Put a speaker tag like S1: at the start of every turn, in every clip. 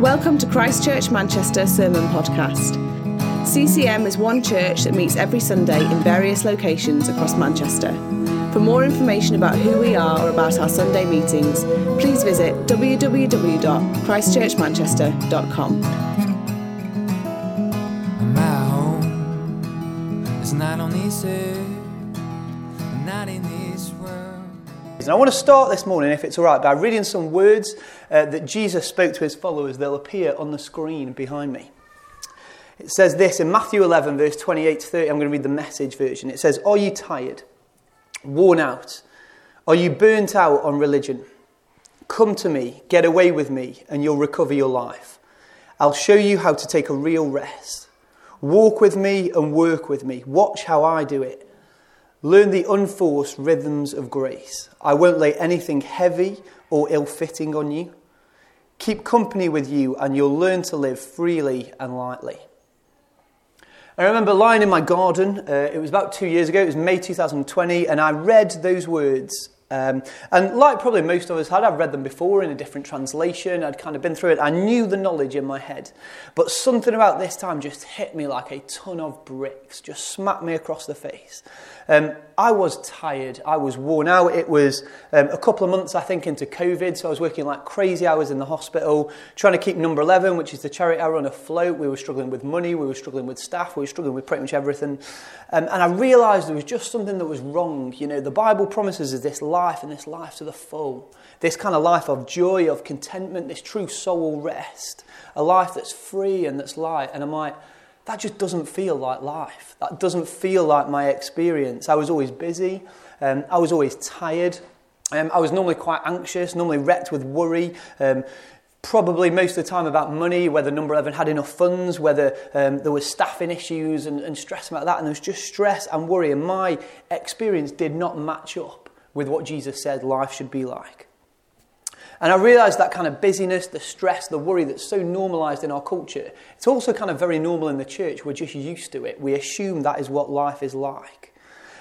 S1: Welcome to Christchurch Manchester Sermon Podcast. CCM is one church that meets every Sunday in various locations across Manchester. For more information about who we are or about our Sunday meetings, please visit www.christchurchmanchester.com.
S2: My home is not on this earth, not in this world.
S3: And I want to start this morning, if it's all right, by reading some words uh, that Jesus spoke to his followers. They'll appear on the screen behind me. It says this in Matthew 11, verse 28 to 30. I'm going to read the message version. It says, Are you tired, worn out? Are you burnt out on religion? Come to me, get away with me, and you'll recover your life. I'll show you how to take a real rest. Walk with me and work with me. Watch how I do it. Learn the unforced rhythms of grace. I won't lay anything heavy or ill fitting on you. Keep company with you, and you'll learn to live freely and lightly. I remember lying in my garden, uh, it was about two years ago, it was May 2020, and I read those words. Um, and like probably most of us had, I've read them before in a different translation. I'd kind of been through it. I knew the knowledge in my head. But something about this time just hit me like a ton of bricks, just smacked me across the face. Um, I was tired. I was worn out. It was um, a couple of months, I think, into COVID. So I was working like crazy hours in the hospital, trying to keep number 11, which is the charity I run afloat. We were struggling with money. We were struggling with staff. We were struggling with pretty much everything. Um, and I realized there was just something that was wrong. You know, the Bible promises us this life and this life to the full. This kind of life of joy, of contentment, this true soul rest. A life that's free and that's light. And I'm like, that just doesn't feel like life. That doesn't feel like my experience. I was always busy. Um, I was always tired. Um, I was normally quite anxious, normally wrecked with worry. Um, probably most of the time about money, whether Number 11 had enough funds, whether um, there was staffing issues and, and stress about that. And there was just stress and worry. And my experience did not match up with what Jesus said life should be like. And I realised that kind of busyness, the stress, the worry that's so normalised in our culture, it's also kind of very normal in the church. We're just used to it. We assume that is what life is like.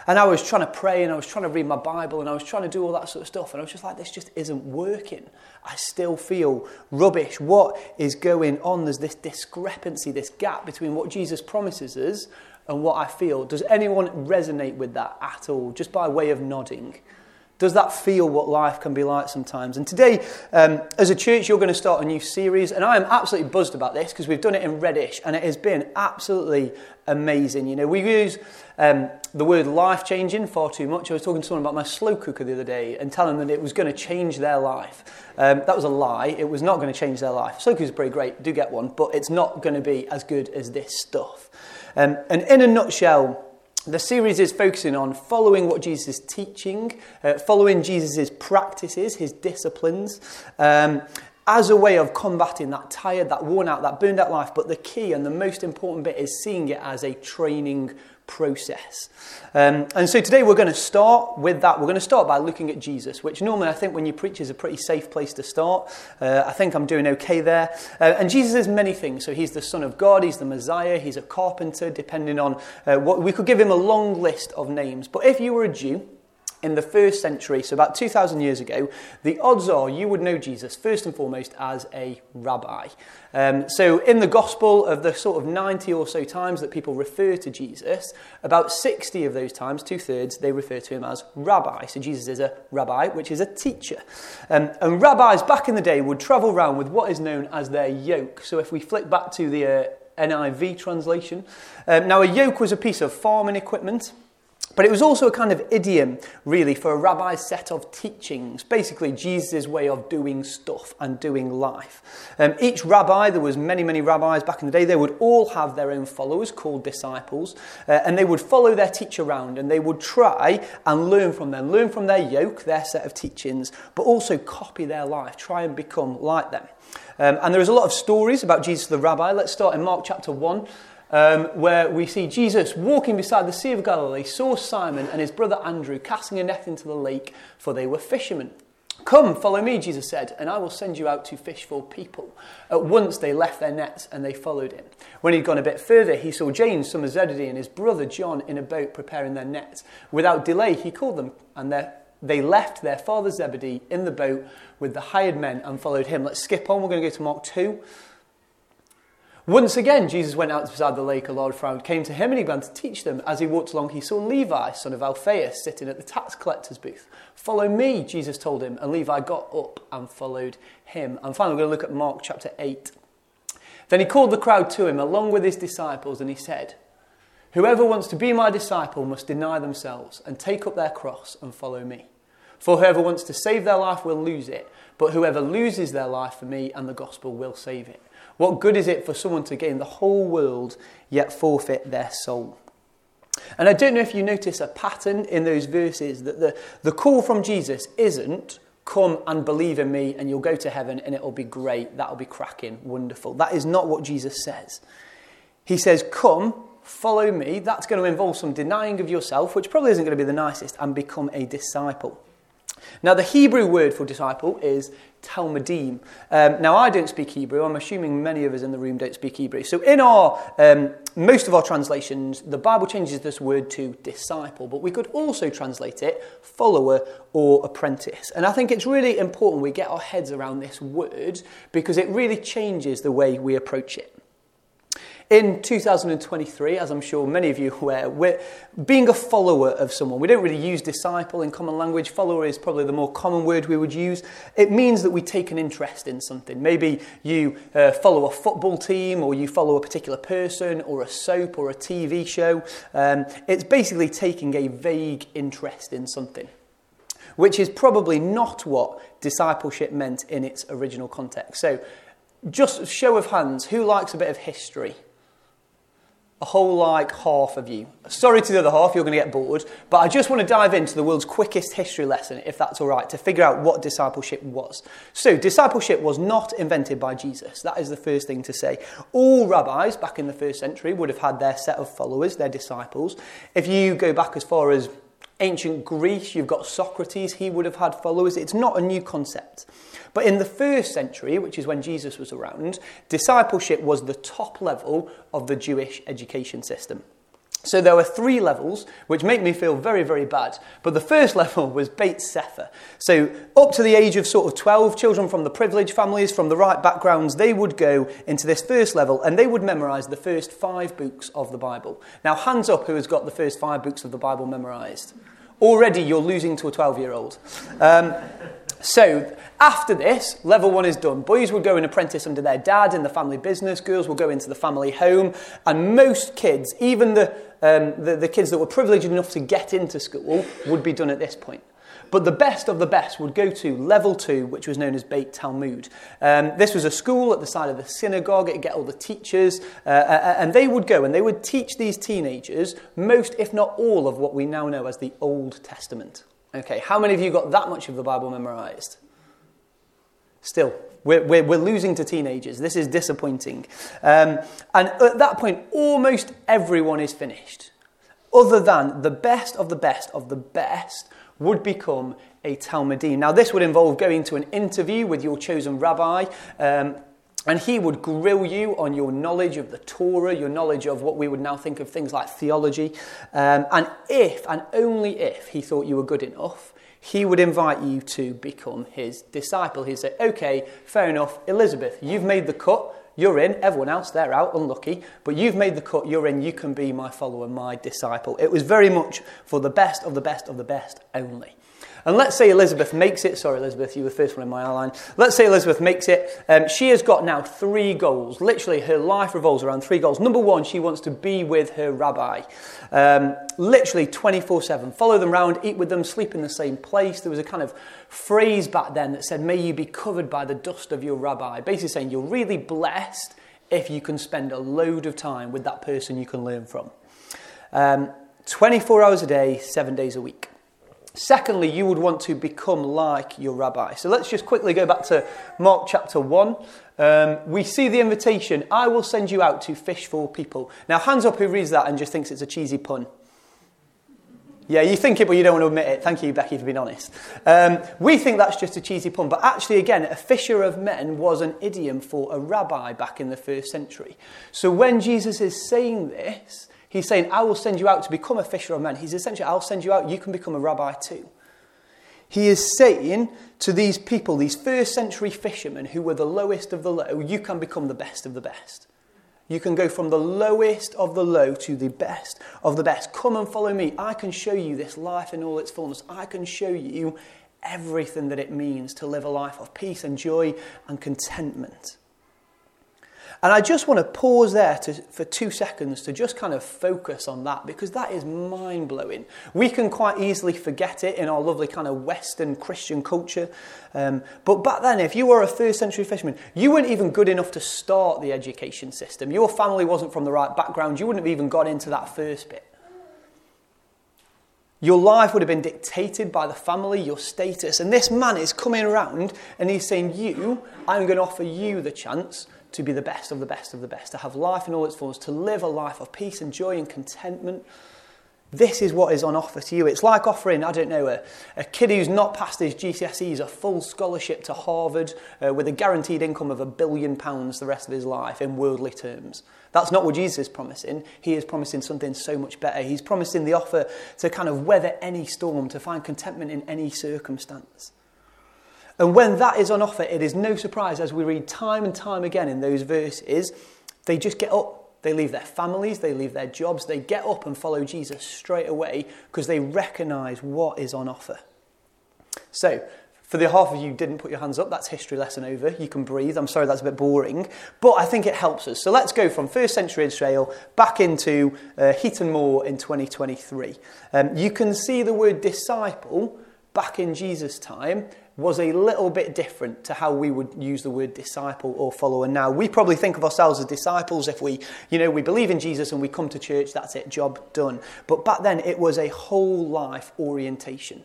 S3: And I was trying to pray and I was trying to read my Bible and I was trying to do all that sort of stuff. And I was just like, this just isn't working. I still feel rubbish. What is going on? There's this discrepancy, this gap between what Jesus promises us and what I feel. Does anyone resonate with that at all? Just by way of nodding. Does that feel what life can be like sometimes? And today, um, as a church, you're going to start a new series, and I am absolutely buzzed about this because we've done it in Reddish, and it has been absolutely amazing. You know, we use um, the word life changing far too much. I was talking to someone about my slow cooker the other day and telling them that it was going to change their life. Um, that was a lie. It was not going to change their life. Slow cooker is pretty great, do get one, but it's not going to be as good as this stuff. Um, and in a nutshell, the series is focusing on following what Jesus is teaching, uh, following Jesus' practices, his disciplines, um, as a way of combating that tired, that worn out, that burned out life. But the key and the most important bit is seeing it as a training process. Um, and so today we're going to start with that. We're going to start by looking at Jesus, which normally I think when you preach is a pretty safe place to start. Uh, I think I'm doing okay there. Uh, and Jesus is many things. So he's the Son of God, he's the Messiah, he's a carpenter, depending on uh, what we could give him a long list of names. But if you were a Jew, in the first century, so about 2,000 years ago, the odds are you would know Jesus first and foremost as a rabbi. Um, so, in the gospel of the sort of 90 or so times that people refer to Jesus, about 60 of those times, two thirds, they refer to him as rabbi. So, Jesus is a rabbi, which is a teacher. Um, and rabbis back in the day would travel around with what is known as their yoke. So, if we flick back to the uh, NIV translation, um, now a yoke was a piece of farming equipment. But it was also a kind of idiom, really, for a rabbi's set of teachings, basically Jesus' way of doing stuff and doing life. Um, each rabbi, there was many, many rabbis back in the day, they would all have their own followers called disciples, uh, and they would follow their teacher around, and they would try and learn from them, learn from their yoke, their set of teachings, but also copy their life, try and become like them. Um, and there is a lot of stories about Jesus the rabbi. Let's start in Mark chapter 1 um, where we see Jesus walking beside the Sea of Galilee, saw Simon and his brother Andrew casting a net into the lake, for they were fishermen. Come, follow me, Jesus said, and I will send you out to fish for people. At once they left their nets and they followed him. When he'd gone a bit further, he saw James, son of Zebedee, and his brother John in a boat preparing their nets. Without delay, he called them, and they left their father Zebedee in the boat with the hired men and followed him. Let's skip on. We're going to go to Mark 2. Once again, Jesus went out beside the lake. A large crowd came to him and he began to teach them. As he walked along, he saw Levi, son of Alphaeus, sitting at the tax collector's booth. Follow me, Jesus told him. And Levi got up and followed him. And finally, we're going to look at Mark chapter 8. Then he called the crowd to him along with his disciples and he said, Whoever wants to be my disciple must deny themselves and take up their cross and follow me. For whoever wants to save their life will lose it, but whoever loses their life for me and the gospel will save it. What good is it for someone to gain the whole world yet forfeit their soul? And I don't know if you notice a pattern in those verses that the, the call from Jesus isn't come and believe in me and you'll go to heaven and it'll be great, that'll be cracking, wonderful. That is not what Jesus says. He says, Come, follow me. That's going to involve some denying of yourself, which probably isn't going to be the nicest, and become a disciple. Now, the Hebrew word for disciple is talmidim. Um, now, I don't speak Hebrew. I'm assuming many of us in the room don't speak Hebrew. So, in our um, most of our translations, the Bible changes this word to disciple, but we could also translate it follower or apprentice. And I think it's really important we get our heads around this word because it really changes the way we approach it. In 2023, as I'm sure many of you are aware, we're being a follower of someone. We don't really use disciple in common language. Follower is probably the more common word we would use. It means that we take an interest in something. Maybe you uh, follow a football team, or you follow a particular person, or a soap, or a TV show. Um, it's basically taking a vague interest in something which is probably not what discipleship meant in its original context. So, just show of hands, who likes a bit of history? A whole like half of you. Sorry to the other half, you're going to get bored, but I just want to dive into the world's quickest history lesson, if that's all right, to figure out what discipleship was. So, discipleship was not invented by Jesus. That is the first thing to say. All rabbis back in the first century would have had their set of followers, their disciples. If you go back as far as ancient Greece, you've got Socrates, he would have had followers. It's not a new concept. But in the first century, which is when Jesus was around, discipleship was the top level of the Jewish education system. So there were three levels, which make me feel very, very bad. But the first level was Beit Sefer. So up to the age of sort of 12, children from the privileged families, from the right backgrounds, they would go into this first level and they would memorize the first five books of the Bible. Now, hands up who has got the first five books of the Bible memorized. Already you're losing to a 12 year old. Um, so after this, level one is done. Boys will go and apprentice under their dad in the family business. Girls will go into the family home. And most kids, even the, um, the, the kids that were privileged enough to get into school, would be done at this point. But the best of the best would go to level two, which was known as Beit Talmud. Um, this was a school at the side of the synagogue. It'd get all the teachers, uh, uh, and they would go and they would teach these teenagers most, if not all, of what we now know as the Old Testament. Okay, how many of you got that much of the Bible memorized? Still, we're, we're, we're losing to teenagers. This is disappointing. Um, and at that point, almost everyone is finished. Other than the best of the best of the best would become a Talmidim. Now, this would involve going to an interview with your chosen rabbi. Um, and he would grill you on your knowledge of the Torah, your knowledge of what we would now think of things like theology. Um, and if, and only if, he thought you were good enough, he would invite you to become his disciple. He'd say, okay, fair enough, Elizabeth, you've made the cut, you're in, everyone else, they're out, unlucky, but you've made the cut, you're in, you can be my follower, my disciple. It was very much for the best of the best of the best only. And let's say Elizabeth makes it. Sorry, Elizabeth, you were the first one in my outline. Let's say Elizabeth makes it. Um, she has got now three goals. Literally, her life revolves around three goals. Number one, she wants to be with her rabbi. Um, literally 24 7. Follow them around, eat with them, sleep in the same place. There was a kind of phrase back then that said, May you be covered by the dust of your rabbi. Basically saying, You're really blessed if you can spend a load of time with that person you can learn from. Um, 24 hours a day, seven days a week. Secondly, you would want to become like your rabbi. So let's just quickly go back to Mark chapter 1. Um, we see the invitation I will send you out to fish for people. Now, hands up who reads that and just thinks it's a cheesy pun. Yeah, you think it, but you don't want to admit it. Thank you, Becky, for being honest. Um, we think that's just a cheesy pun, but actually, again, a fisher of men was an idiom for a rabbi back in the first century. So when Jesus is saying this, He's saying, I will send you out to become a fisher of men. He's essentially, I'll send you out, you can become a rabbi too. He is saying to these people, these first century fishermen who were the lowest of the low, you can become the best of the best. You can go from the lowest of the low to the best of the best. Come and follow me. I can show you this life in all its fullness. I can show you everything that it means to live a life of peace and joy and contentment. And I just want to pause there to, for two seconds to just kind of focus on that because that is mind blowing. We can quite easily forget it in our lovely kind of Western Christian culture. Um, but back then, if you were a first century fisherman, you weren't even good enough to start the education system. Your family wasn't from the right background. You wouldn't have even got into that first bit. Your life would have been dictated by the family, your status. And this man is coming around and he's saying, You, I'm going to offer you the chance to be the best of the best of the best, to have life in all its forms, to live a life of peace and joy and contentment. This is what is on offer to you. It's like offering, I don't know, a, a kid who's not passed his GCSEs a full scholarship to Harvard uh, with a guaranteed income of a billion pounds the rest of his life in worldly terms. That's not what Jesus is promising. He is promising something so much better. He's promising the offer to kind of weather any storm, to find contentment in any circumstance. And when that is on offer, it is no surprise as we read time and time again in those verses, they just get up. They leave their families, they leave their jobs, they get up and follow Jesus straight away because they recognize what is on offer. So, for the half of you didn't put your hands up, that's history lesson over. You can breathe. I'm sorry that's a bit boring, but I think it helps us. So let's go from first century Israel back into uh, Heaton Moor in 2023. Um, you can see the word disciple back in Jesus' time was a little bit different to how we would use the word disciple or follower now. We probably think of ourselves as disciples if we, you know, we believe in Jesus and we come to church, that's it, job done. But back then it was a whole life orientation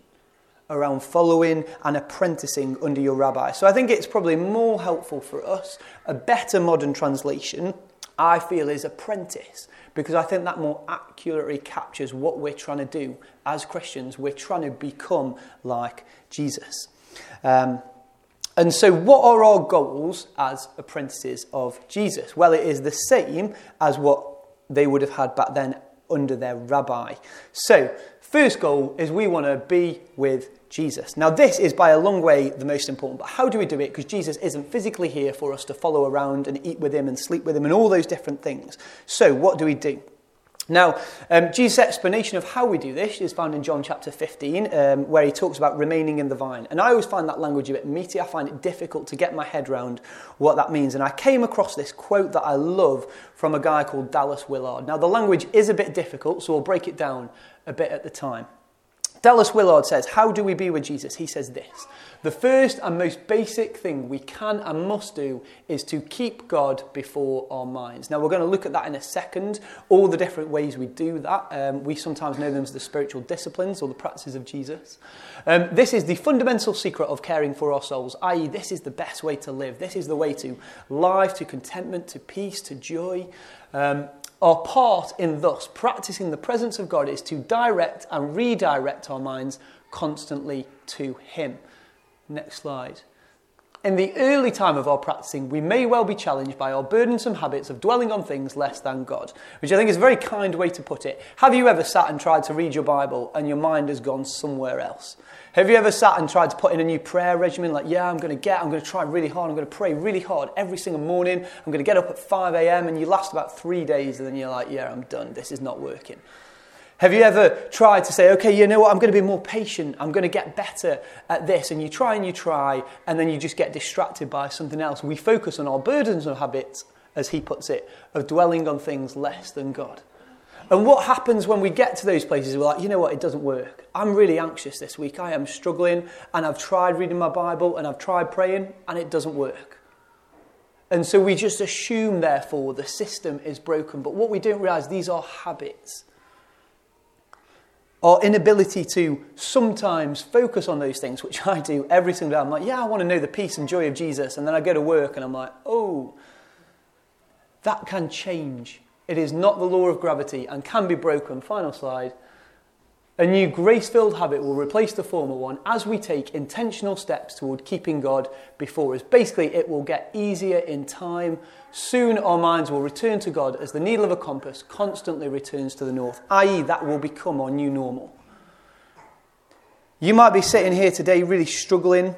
S3: around following and apprenticing under your rabbi. So I think it's probably more helpful for us. A better modern translation, I feel, is apprentice because I think that more accurately captures what we're trying to do as Christians. We're trying to become like Jesus. Um, and so, what are our goals as apprentices of Jesus? Well, it is the same as what they would have had back then under their rabbi. So, first goal is we want to be with Jesus. Now, this is by a long way the most important, but how do we do it? Because Jesus isn't physically here for us to follow around and eat with him and sleep with him and all those different things. So, what do we do? Now, um, Jesus' explanation of how we do this is found in John chapter 15, um, where he talks about remaining in the vine. And I always find that language a bit meaty. I find it difficult to get my head around what that means. And I came across this quote that I love from a guy called Dallas Willard. Now, the language is a bit difficult, so we'll break it down a bit at the time. Dallas Willard says, How do we be with Jesus? He says this The first and most basic thing we can and must do is to keep God before our minds. Now, we're going to look at that in a second, all the different ways we do that. Um, we sometimes know them as the spiritual disciplines or the practices of Jesus. Um, this is the fundamental secret of caring for our souls, i.e., this is the best way to live. This is the way to life, to contentment, to peace, to joy. Um, our part in thus practicing the presence of God is to direct and redirect our minds constantly to Him. Next slide. In the early time of our practicing, we may well be challenged by our burdensome habits of dwelling on things less than God, which I think is a very kind way to put it. Have you ever sat and tried to read your Bible and your mind has gone somewhere else? Have you ever sat and tried to put in a new prayer regimen? Like, yeah, I'm going to get, I'm going to try really hard, I'm going to pray really hard every single morning, I'm going to get up at 5 a.m., and you last about three days, and then you're like, yeah, I'm done, this is not working. Have you ever tried to say, okay, you know what, I'm going to be more patient, I'm going to get better at this, and you try and you try, and then you just get distracted by something else? We focus on our burdens and habits, as he puts it, of dwelling on things less than God. And what happens when we get to those places? We're like, you know what, it doesn't work. I'm really anxious this week. I am struggling, and I've tried reading my Bible, and I've tried praying, and it doesn't work. And so we just assume, therefore, the system is broken. But what we don't realize, these are habits. Our inability to sometimes focus on those things, which I do every single day. I'm like, yeah, I want to know the peace and joy of Jesus. And then I go to work and I'm like, oh, that can change it is not the law of gravity and can be broken. Final slide. A new grace filled habit will replace the former one as we take intentional steps toward keeping God before us. Basically, it will get easier in time. Soon our minds will return to God as the needle of a compass constantly returns to the north, i.e., that will become our new normal. You might be sitting here today really struggling,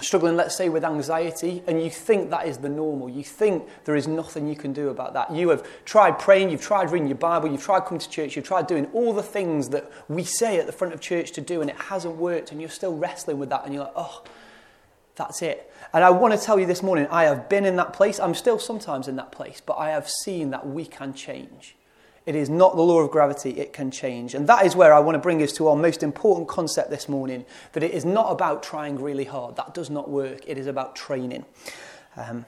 S3: struggling, let's say, with anxiety, and you think that is the normal. You think there is nothing you can do about that. You have tried praying, you've tried reading your Bible, you've tried coming to church, you've tried doing all the things that we say at the front of church to do, and it hasn't worked, and you're still wrestling with that, and you're like, oh, that's it. And I want to tell you this morning, I have been in that place. I'm still sometimes in that place, but I have seen that we can change. It is not the law of gravity, it can change. And that is where I want to bring us to our most important concept this morning that it is not about trying really hard. That does not work. It is about training. Um,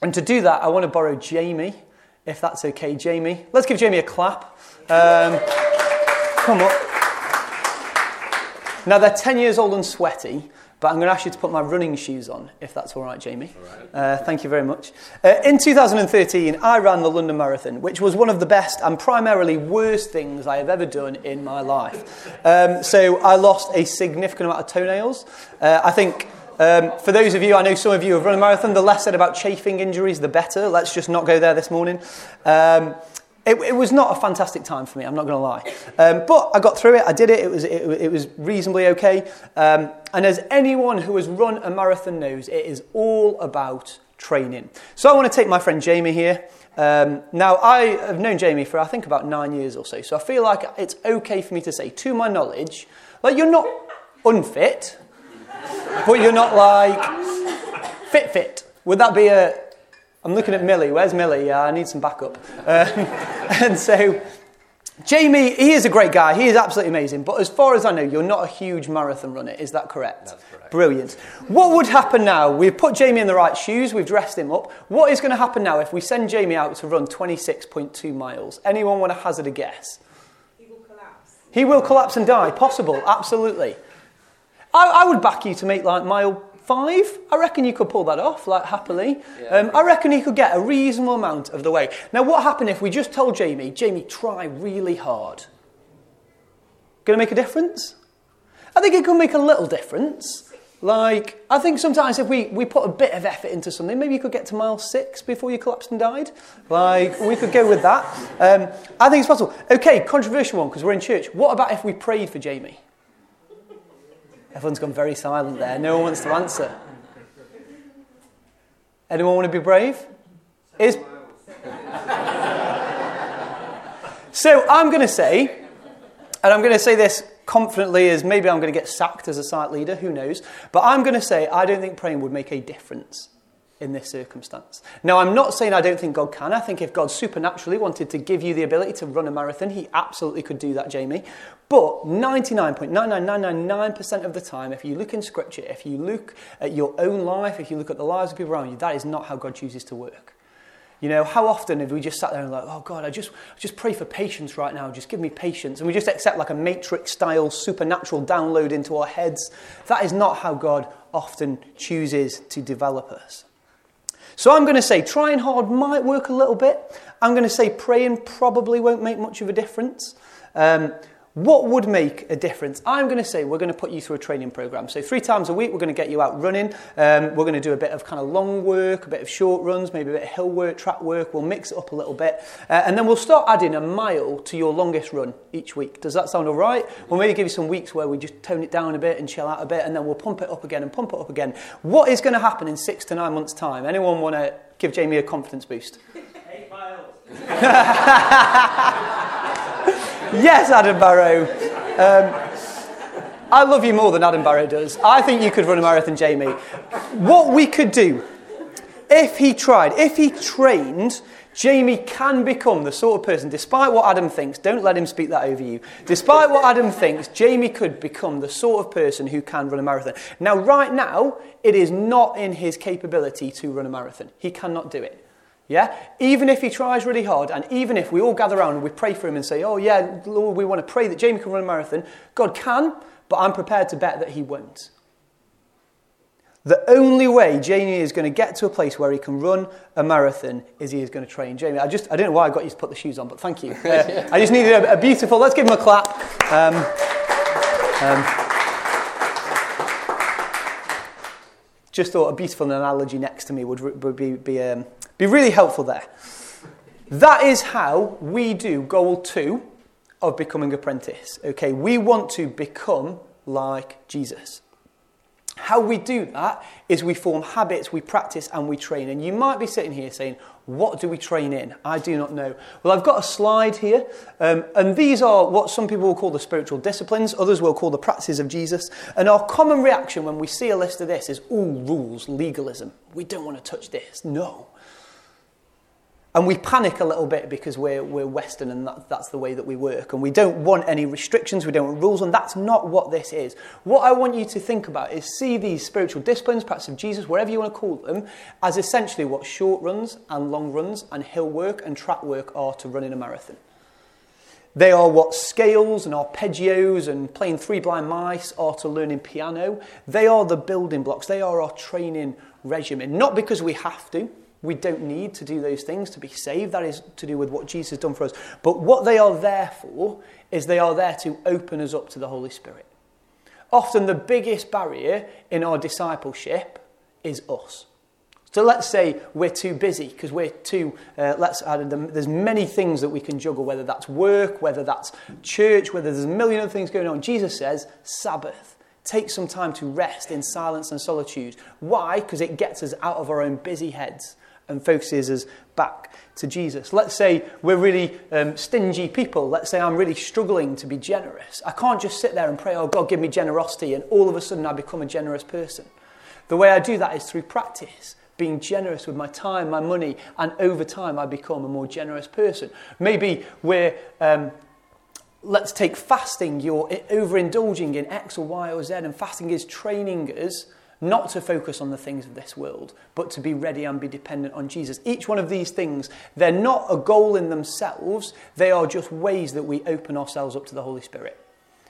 S3: and to do that, I want to borrow Jamie, if that's okay. Jamie, let's give Jamie a clap. Um, come up. Now, they're 10 years old and sweaty. But I'm going to ask you to put my running shoes on, if that's all right, Jamie.
S4: All right.
S3: Uh, thank you very much. Uh, in 2013, I ran the London Marathon, which was one of the best and primarily worst things I have ever done in my life. Um, so I lost a significant amount of toenails. Uh, I think. Um, for those of you, I know some of you have run a marathon, the less said about chafing injuries, the better. Let's just not go there this morning. Um, it, it, was not a fantastic time for me, I'm not going to lie. Um, but I got through it, I did it, it was, it, it was reasonably okay. Um, and as anyone who has run a marathon knows, it is all about training. So I want to take my friend Jamie here. Um, now, I have known Jamie for I think about nine years or so, so I feel like it's okay for me to say, to my knowledge, like you're not unfit, but you're not like fit fit. Would that be a, I'm looking at Millie. Where's Millie? Yeah, I need some backup. Um, and so, Jamie, he is a great guy. He is absolutely amazing. But as far as I know, you're not a huge marathon runner. Is that correct?
S4: That's correct.
S3: Brilliant. What would happen now? We've put Jamie in the right shoes. We've dressed him up. What is going to happen now if we send Jamie out to run 26.2 miles? Anyone want to hazard a guess?
S1: He will collapse.
S3: He will collapse and die. Possible. Absolutely. I, I would back you to make like mile five, I reckon you could pull that off, like happily.
S4: Yeah.
S3: Um, I reckon he could get a reasonable amount of the way. Now, what happened if we just told Jamie, Jamie, try really hard? Going to make a difference? I think it could make a little difference. Like, I think sometimes if we, we put a bit of effort into something, maybe you could get to mile six before you collapsed and died. Like, we could go with that. Um, I think it's possible. Okay, controversial one, because we're in church. What about if we prayed for Jamie? Everyone's gone very silent there. No one wants to answer. Anyone want to be brave? Is so I'm going to say, and I'm going to say this confidently as maybe I'm going to get sacked as a site leader, who knows? But I'm going to say I don't think praying would make a difference in this circumstance. Now, I'm not saying I don't think God can. I think if God supernaturally wanted to give you the ability to run a marathon, He absolutely could do that, Jamie. But 99.99999% of the time, if you look in Scripture, if you look at your own life, if you look at the lives of people around you, that is not how God chooses to work. You know, how often have we just sat there and like, oh God, I just, I just pray for patience right now. Just give me patience. And we just accept like a matrix style supernatural download into our heads. That is not how God often chooses to develop us. So I'm going to say trying hard might work a little bit. I'm going to say praying probably won't make much of a difference. Um, what would make a difference? I'm going to say we're going to put you through a training program. So, three times a week, we're going to get you out running. Um, we're going to do a bit of kind of long work, a bit of short runs, maybe a bit of hill work, track work. We'll mix it up a little bit. Uh, and then we'll start adding a mile to your longest run each week. Does that sound all right? We'll maybe give you some weeks where we just tone it down a bit and chill out a bit, and then we'll pump it up again and pump it up again. What is going to happen in six to nine months' time? Anyone want to give Jamie a confidence boost?
S4: Eight miles.
S3: yes, Adam Barrow. Um, I love you more than Adam Barrow does. I think you could run a marathon, Jamie. What we could do, if he tried, if he trained, Jamie can become the sort of person, despite what Adam thinks, don't let him speak that over you. Despite what Adam thinks, Jamie could become the sort of person who can run a marathon. Now, right now, it is not in his capability to run a marathon. He cannot do it. Yeah? Even if he tries really hard, and even if we all gather around and we pray for him and say, oh, yeah, Lord, we want to pray that Jamie can run a marathon, God can, but I'm prepared to bet that he won't. The only way Jamie is going to get to a place where he can run a marathon is he is going to train. Jamie, I just, I don't know why I got you to put the shoes on, but thank you. Uh, I just needed a, a, beautiful, let's give him a clap. Um, um, just thought a beautiful analogy next to me would, would be, be um, be really helpful there. That is how we do goal two of becoming apprentice. Okay, we want to become like Jesus. How we do that is we form habits, we practice, and we train. And you might be sitting here saying, What do we train in? I do not know. Well, I've got a slide here, um, and these are what some people will call the spiritual disciplines, others will call the practices of Jesus. And our common reaction when we see a list of this is, All rules, legalism. We don't want to touch this. No. And we panic a little bit because we're, we're Western and that, that's the way that we work. And we don't want any restrictions, we don't want rules, and that's not what this is. What I want you to think about is see these spiritual disciplines, perhaps of Jesus, whatever you want to call them, as essentially what short runs and long runs and hill work and track work are to running a marathon. They are what scales and arpeggios and playing three blind mice are to learning piano. They are the building blocks. They are our training regimen. Not because we have to, we don't need to do those things to be saved. That is to do with what Jesus has done for us. But what they are there for is they are there to open us up to the Holy Spirit. Often the biggest barrier in our discipleship is us. So let's say we're too busy because we're too, uh, let's add there's many things that we can juggle, whether that's work, whether that's church, whether there's a million other things going on. Jesus says, Sabbath. Take some time to rest in silence and solitude. Why? Because it gets us out of our own busy heads and focuses us back to Jesus. Let's say we're really um, stingy people. Let's say I'm really struggling to be generous. I can't just sit there and pray, oh, God, give me generosity, and all of a sudden I become a generous person. The way I do that is through practice, being generous with my time, my money, and over time I become a more generous person. Maybe we're. Um, let's take fasting. You're overindulging in X or Y or Z, and fasting is training us not to focus on the things of this world, but to be ready and be dependent on Jesus. Each one of these things, they're not a goal in themselves, they are just ways that we open ourselves up to the Holy Spirit.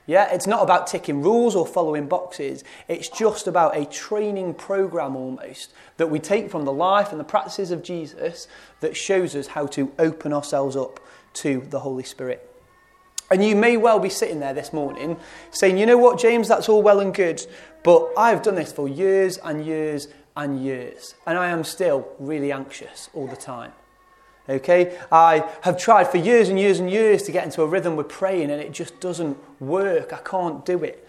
S3: Yeah, it's not about ticking rules or following boxes. It's just about a training program almost that we take from the life and the practices of Jesus that shows us how to open ourselves up to the Holy Spirit. And you may well be sitting there this morning saying, you know what, James, that's all well and good, but I've done this for years and years and years, and I am still really anxious all the time. Okay? I have tried for years and years and years to get into a rhythm with praying, and it just doesn't work. I can't do it.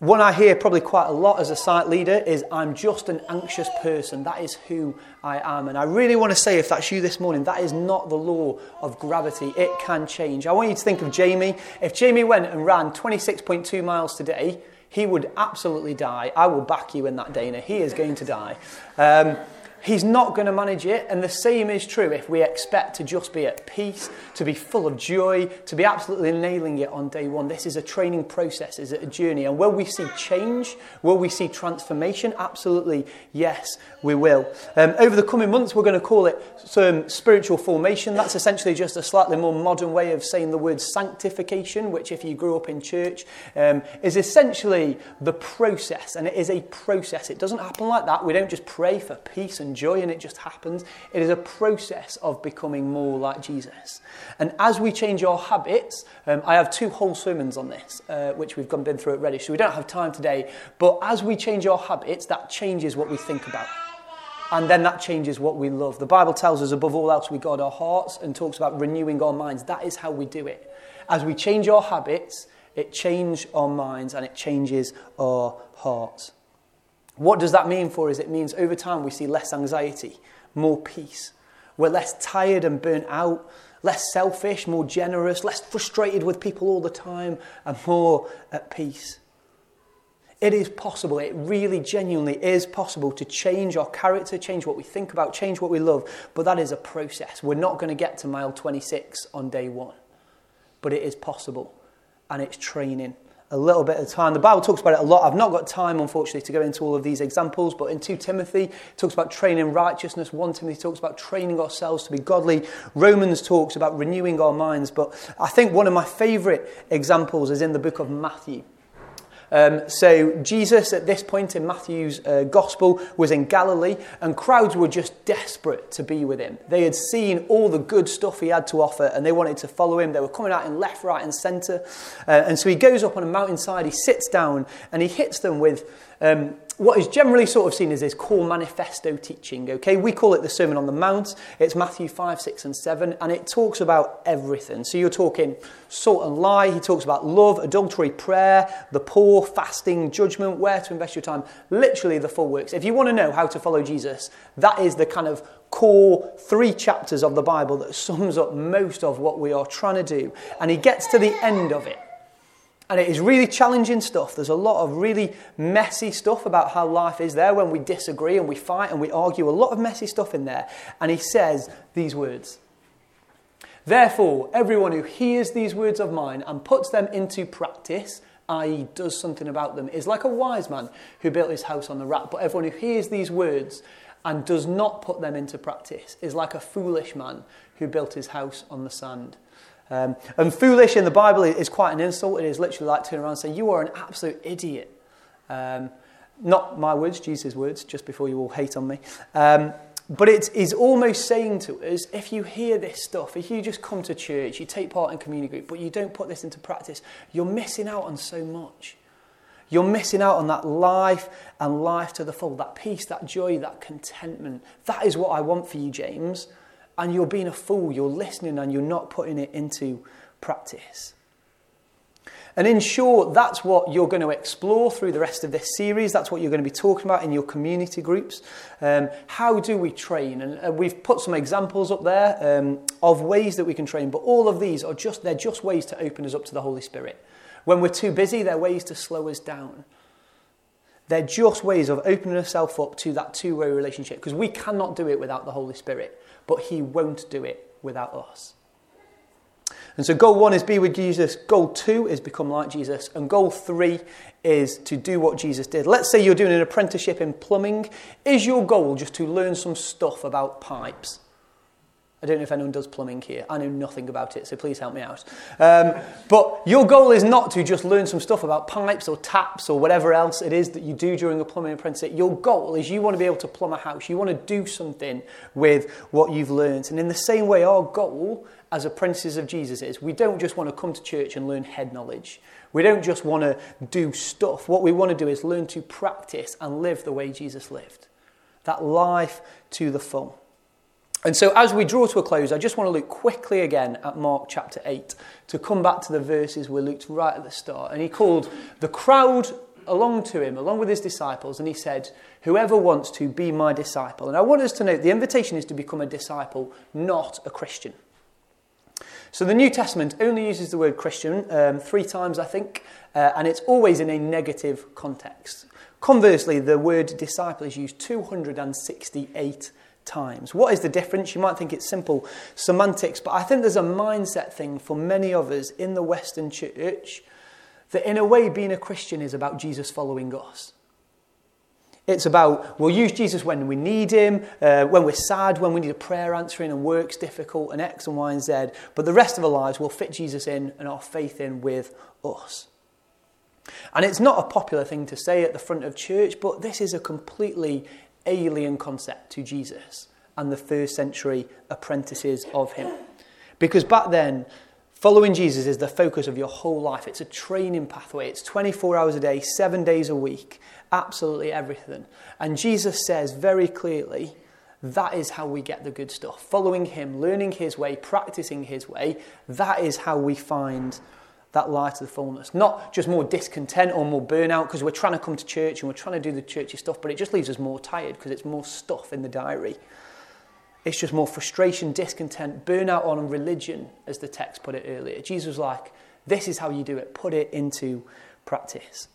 S3: One I hear probably quite a lot as a site leader is I'm just an anxious person. That is who I am. And I really want to say, if that's you this morning, that is not the law of gravity. It can change. I want you to think of Jamie. If Jamie went and ran 26.2 miles today, he would absolutely die. I will back you in that, Dana. He is going to die. Um, He's not going to manage it. And the same is true if we expect to just be at peace, to be full of joy, to be absolutely nailing it on day one. This is a training process, is it a journey? And will we see change? Will we see transformation? Absolutely, yes, we will. Um, over the coming months, we're going to call it some spiritual formation. That's essentially just a slightly more modern way of saying the word sanctification, which, if you grew up in church, um, is essentially the process. And it is a process. It doesn't happen like that. We don't just pray for peace and and joy, and it just happens. It is a process of becoming more like Jesus. And as we change our habits, um, I have two whole sermons on this, uh, which we've gone, been through already, so we don't have time today. But as we change our habits, that changes what we think about. And then that changes what we love. The Bible tells us, above all else, we guard our hearts and talks about renewing our minds. That is how we do it. As we change our habits, it changes our minds and it changes our hearts. What does that mean for us? It means over time we see less anxiety, more peace. We're less tired and burnt out, less selfish, more generous, less frustrated with people all the time, and more at peace. It is possible, it really genuinely is possible to change our character, change what we think about, change what we love, but that is a process. We're not going to get to mile 26 on day one, but it is possible, and it's training a little bit of time. The Bible talks about it a lot. I've not got time, unfortunately, to go into all of these examples, but in 2 Timothy, it talks about training righteousness. 1 Timothy talks about training ourselves to be godly. Romans talks about renewing our minds. But I think one of my favourite examples is in the book of Matthew. Um, so Jesus, at this point in Matthew's uh, gospel, was in Galilee, and crowds were just desperate to be with him. They had seen all the good stuff he had to offer, and they wanted to follow him. They were coming out in left, right, and centre. Uh, and so he goes up on a mountainside, he sits down, and he hits them with um, what is generally sort of seen as this core manifesto teaching. Okay, we call it the Sermon on the Mount. It's Matthew 5, 6, and 7, and it talks about everything. So you're talking salt and lie, he talks about love, adultery, prayer, the poor, fasting, judgment, where to invest your time, literally the full works. If you want to know how to follow Jesus, that is the kind of core three chapters of the Bible that sums up most of what we are trying to do. And he gets to the end of it and it is really challenging stuff. There's a lot of really messy stuff about how life is there when we disagree and we fight and we argue. A lot of messy stuff in there. And he says these words Therefore, everyone who hears these words of mine and puts them into practice, i.e., does something about them, is like a wise man who built his house on the rock. But everyone who hears these words and does not put them into practice is like a foolish man who built his house on the sand. Um, and foolish in the Bible is quite an insult. It is literally like turning around and saying, You are an absolute idiot. Um, not my words, Jesus' words, just before you all hate on me. Um, but it's, it's almost saying to us if you hear this stuff, if you just come to church, you take part in community group, but you don't put this into practice, you're missing out on so much. You're missing out on that life and life to the full, that peace, that joy, that contentment. That is what I want for you, James and you're being a fool, you're listening and you're not putting it into practice. And in short, that's what you're going to explore through the rest of this series. That's what you're going to be talking about in your community groups. Um, how do we train? And uh, we've put some examples up there um, of ways that we can train, but all of these are just, they're just ways to open us up to the Holy Spirit. When we're too busy, they're ways to slow us down. They're just ways of opening ourselves up to that two way relationship because we cannot do it without the Holy Spirit but he won't do it without us. And so, goal one is be with Jesus. Goal two is become like Jesus. And goal three is to do what Jesus did. Let's say you're doing an apprenticeship in plumbing. Is your goal just to learn some stuff about pipes? I don't know if anyone does plumbing here. I know nothing about it, so please help me out. Um, but your goal is not to just learn some stuff about pipes or taps or whatever else it is that you do during a plumbing apprenticeship. Your goal is you want to be able to plumb a house. You want to do something with what you've learned. And in the same way, our goal as apprentices of Jesus is we don't just want to come to church and learn head knowledge. We don't just want to do stuff. What we want to do is learn to practice and live the way Jesus lived. That life to the full. And so, as we draw to a close, I just want to look quickly again at Mark chapter 8 to come back to the verses we looked right at the start. And he called the crowd along to him, along with his disciples, and he said, Whoever wants to be my disciple. And I want us to note the invitation is to become a disciple, not a Christian. So the New Testament only uses the word Christian um, three times, I think, uh, and it's always in a negative context. Conversely, the word disciple is used 268 times. What is the difference? You might think it's simple semantics, but I think there's a mindset thing for many of us in the Western church that, in a way, being a Christian is about Jesus following us. It's about we'll use Jesus when we need him, uh, when we're sad, when we need a prayer answering and work's difficult, and X and Y and Z. But the rest of our lives, we'll fit Jesus in and our faith in with us. And it's not a popular thing to say at the front of church, but this is a completely alien concept to Jesus and the first century apprentices of him. Because back then, following Jesus is the focus of your whole life. It's a training pathway. It's 24 hours a day, seven days a week, absolutely everything. And Jesus says very clearly, that is how we get the good stuff. Following him, learning his way, practicing his way, that is how we find that light of the fullness. Not just more discontent or more burnout because we're trying to come to church and we're trying to do the churchy stuff, but it just leaves us more tired because it's more stuff in the diary. It's just more frustration, discontent, burnout on religion, as the text put it earlier. Jesus was like, this is how you do it, put it into practice.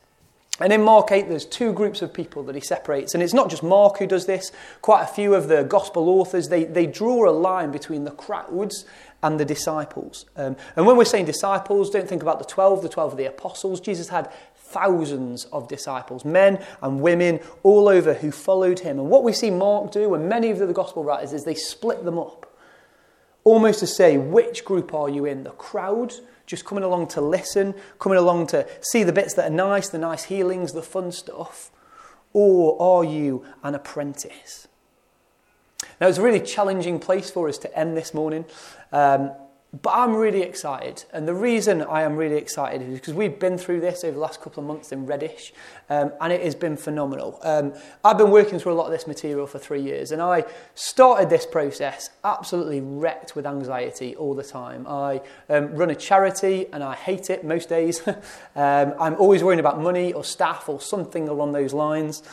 S3: And in Mark 8, there's two groups of people that he separates. And it's not just Mark who does this. Quite a few of the gospel authors, they, they draw a line between the crowds and the disciples. Um, and when we're saying disciples, don't think about the 12, the 12 of the apostles. Jesus had thousands of disciples, men and women all over who followed him. And what we see Mark do, and many of the gospel writers, is they split them up. Almost to say, which group are you in? The crowd just coming along to listen, coming along to see the bits that are nice, the nice healings, the fun stuff? Or are you an apprentice? Now, it's a really challenging place for us to end this morning um, but I'm really excited. And the reason I am really excited is because we've been through this over the last couple of months in Reddish, um, and it has been phenomenal. Um, I've been working through a lot of this material for three years, and I started this process absolutely wrecked with anxiety all the time. I um, run a charity, and I hate it most days. Um, I'm always worrying about money or staff or something along those lines.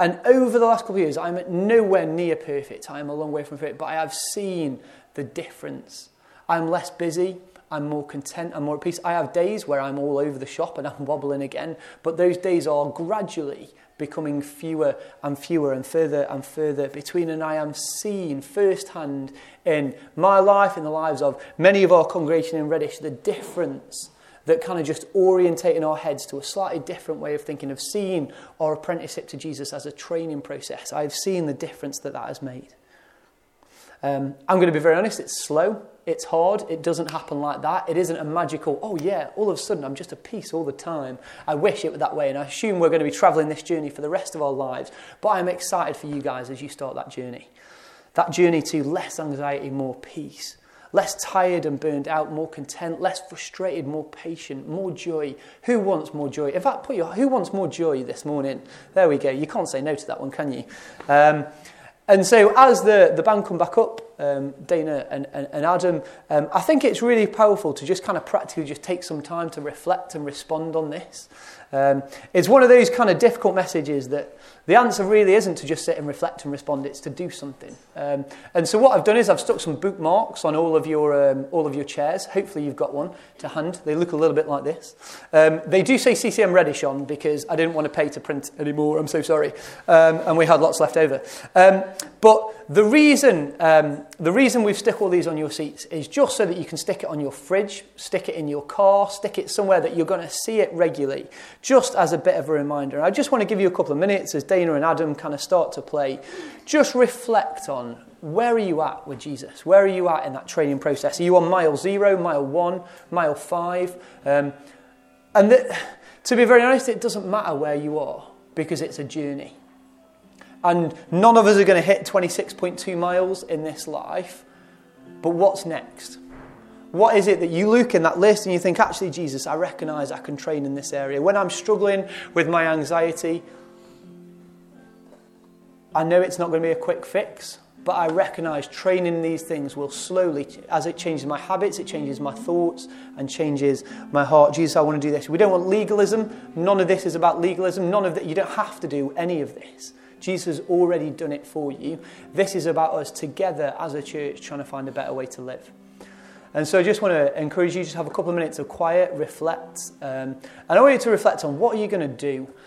S3: And over the last couple of years, I'm nowhere near perfect. I am a long way from perfect, but I have seen the difference. I'm less busy. I'm more content. I'm more at peace. I have days where I'm all over the shop and I'm wobbling again, but those days are gradually becoming fewer and fewer and further and further between. And I am seeing firsthand in my life, in the lives of many of our congregation in Reddish, the difference that kind of just orientating our heads to a slightly different way of thinking, of seeing our apprenticeship to Jesus as a training process. I've seen the difference that that has made. Um, I'm going to be very honest, it's slow, it's hard, it doesn't happen like that. It isn't a magical, oh yeah, all of a sudden I'm just at peace all the time. I wish it were that way, and I assume we're going to be travelling this journey for the rest of our lives. But I'm excited for you guys as you start that journey. That journey to less anxiety, more peace less tired and burned out, more content, less frustrated, more patient, more joy. Who wants more joy? In fact, put your, who wants more joy this morning? There we go. You can't say no to that one, can you? Um, and so, as the, the band come back up, um, Dana and, and, and Adam, um, I think it's really powerful to just kind of practically just take some time to reflect and respond on this. Um, it's one of those kind of difficult messages that the answer really isn't to just sit and reflect and respond, it's to do something. Um, and so what I've done is I've stuck some bookmarks on all of your, um, all of your chairs. Hopefully you've got one to hand. They look a little bit like this. Um, they do say CCM Reddish on because I didn't want to pay to print anymore. I'm so sorry. Um, and we had lots left over. Um, but the reason, um, the reason we've stuck all these on your seats is just so that you can stick it on your fridge, stick it in your car, stick it somewhere that you're going to see it regularly, just as a bit of a reminder. I just want to give you a couple of minutes as Dana and Adam kind of start to play. Just reflect on where are you at with Jesus? Where are you at in that training process? Are you on mile zero, mile one, mile five? Um, and to be very honest, it doesn't matter where you are because it's a journey. And none of us are going to hit 26.2 miles in this life. But what's next? What is it that you look in that list and you think, actually, Jesus, I recognize I can train in this area? When I'm struggling with my anxiety, I know it's not going to be a quick fix, but I recognize training these things will slowly, as it changes my habits, it changes my thoughts and changes my heart. Jesus, I want to do this. We don't want legalism. None of this is about legalism. None of that. You don't have to do any of this. Jesus has already done it for you. This is about us together as a church trying to find a better way to live. And so I just want to encourage you to have a couple of minutes of quiet, reflect. Um, and I want you to reflect on what are you going to do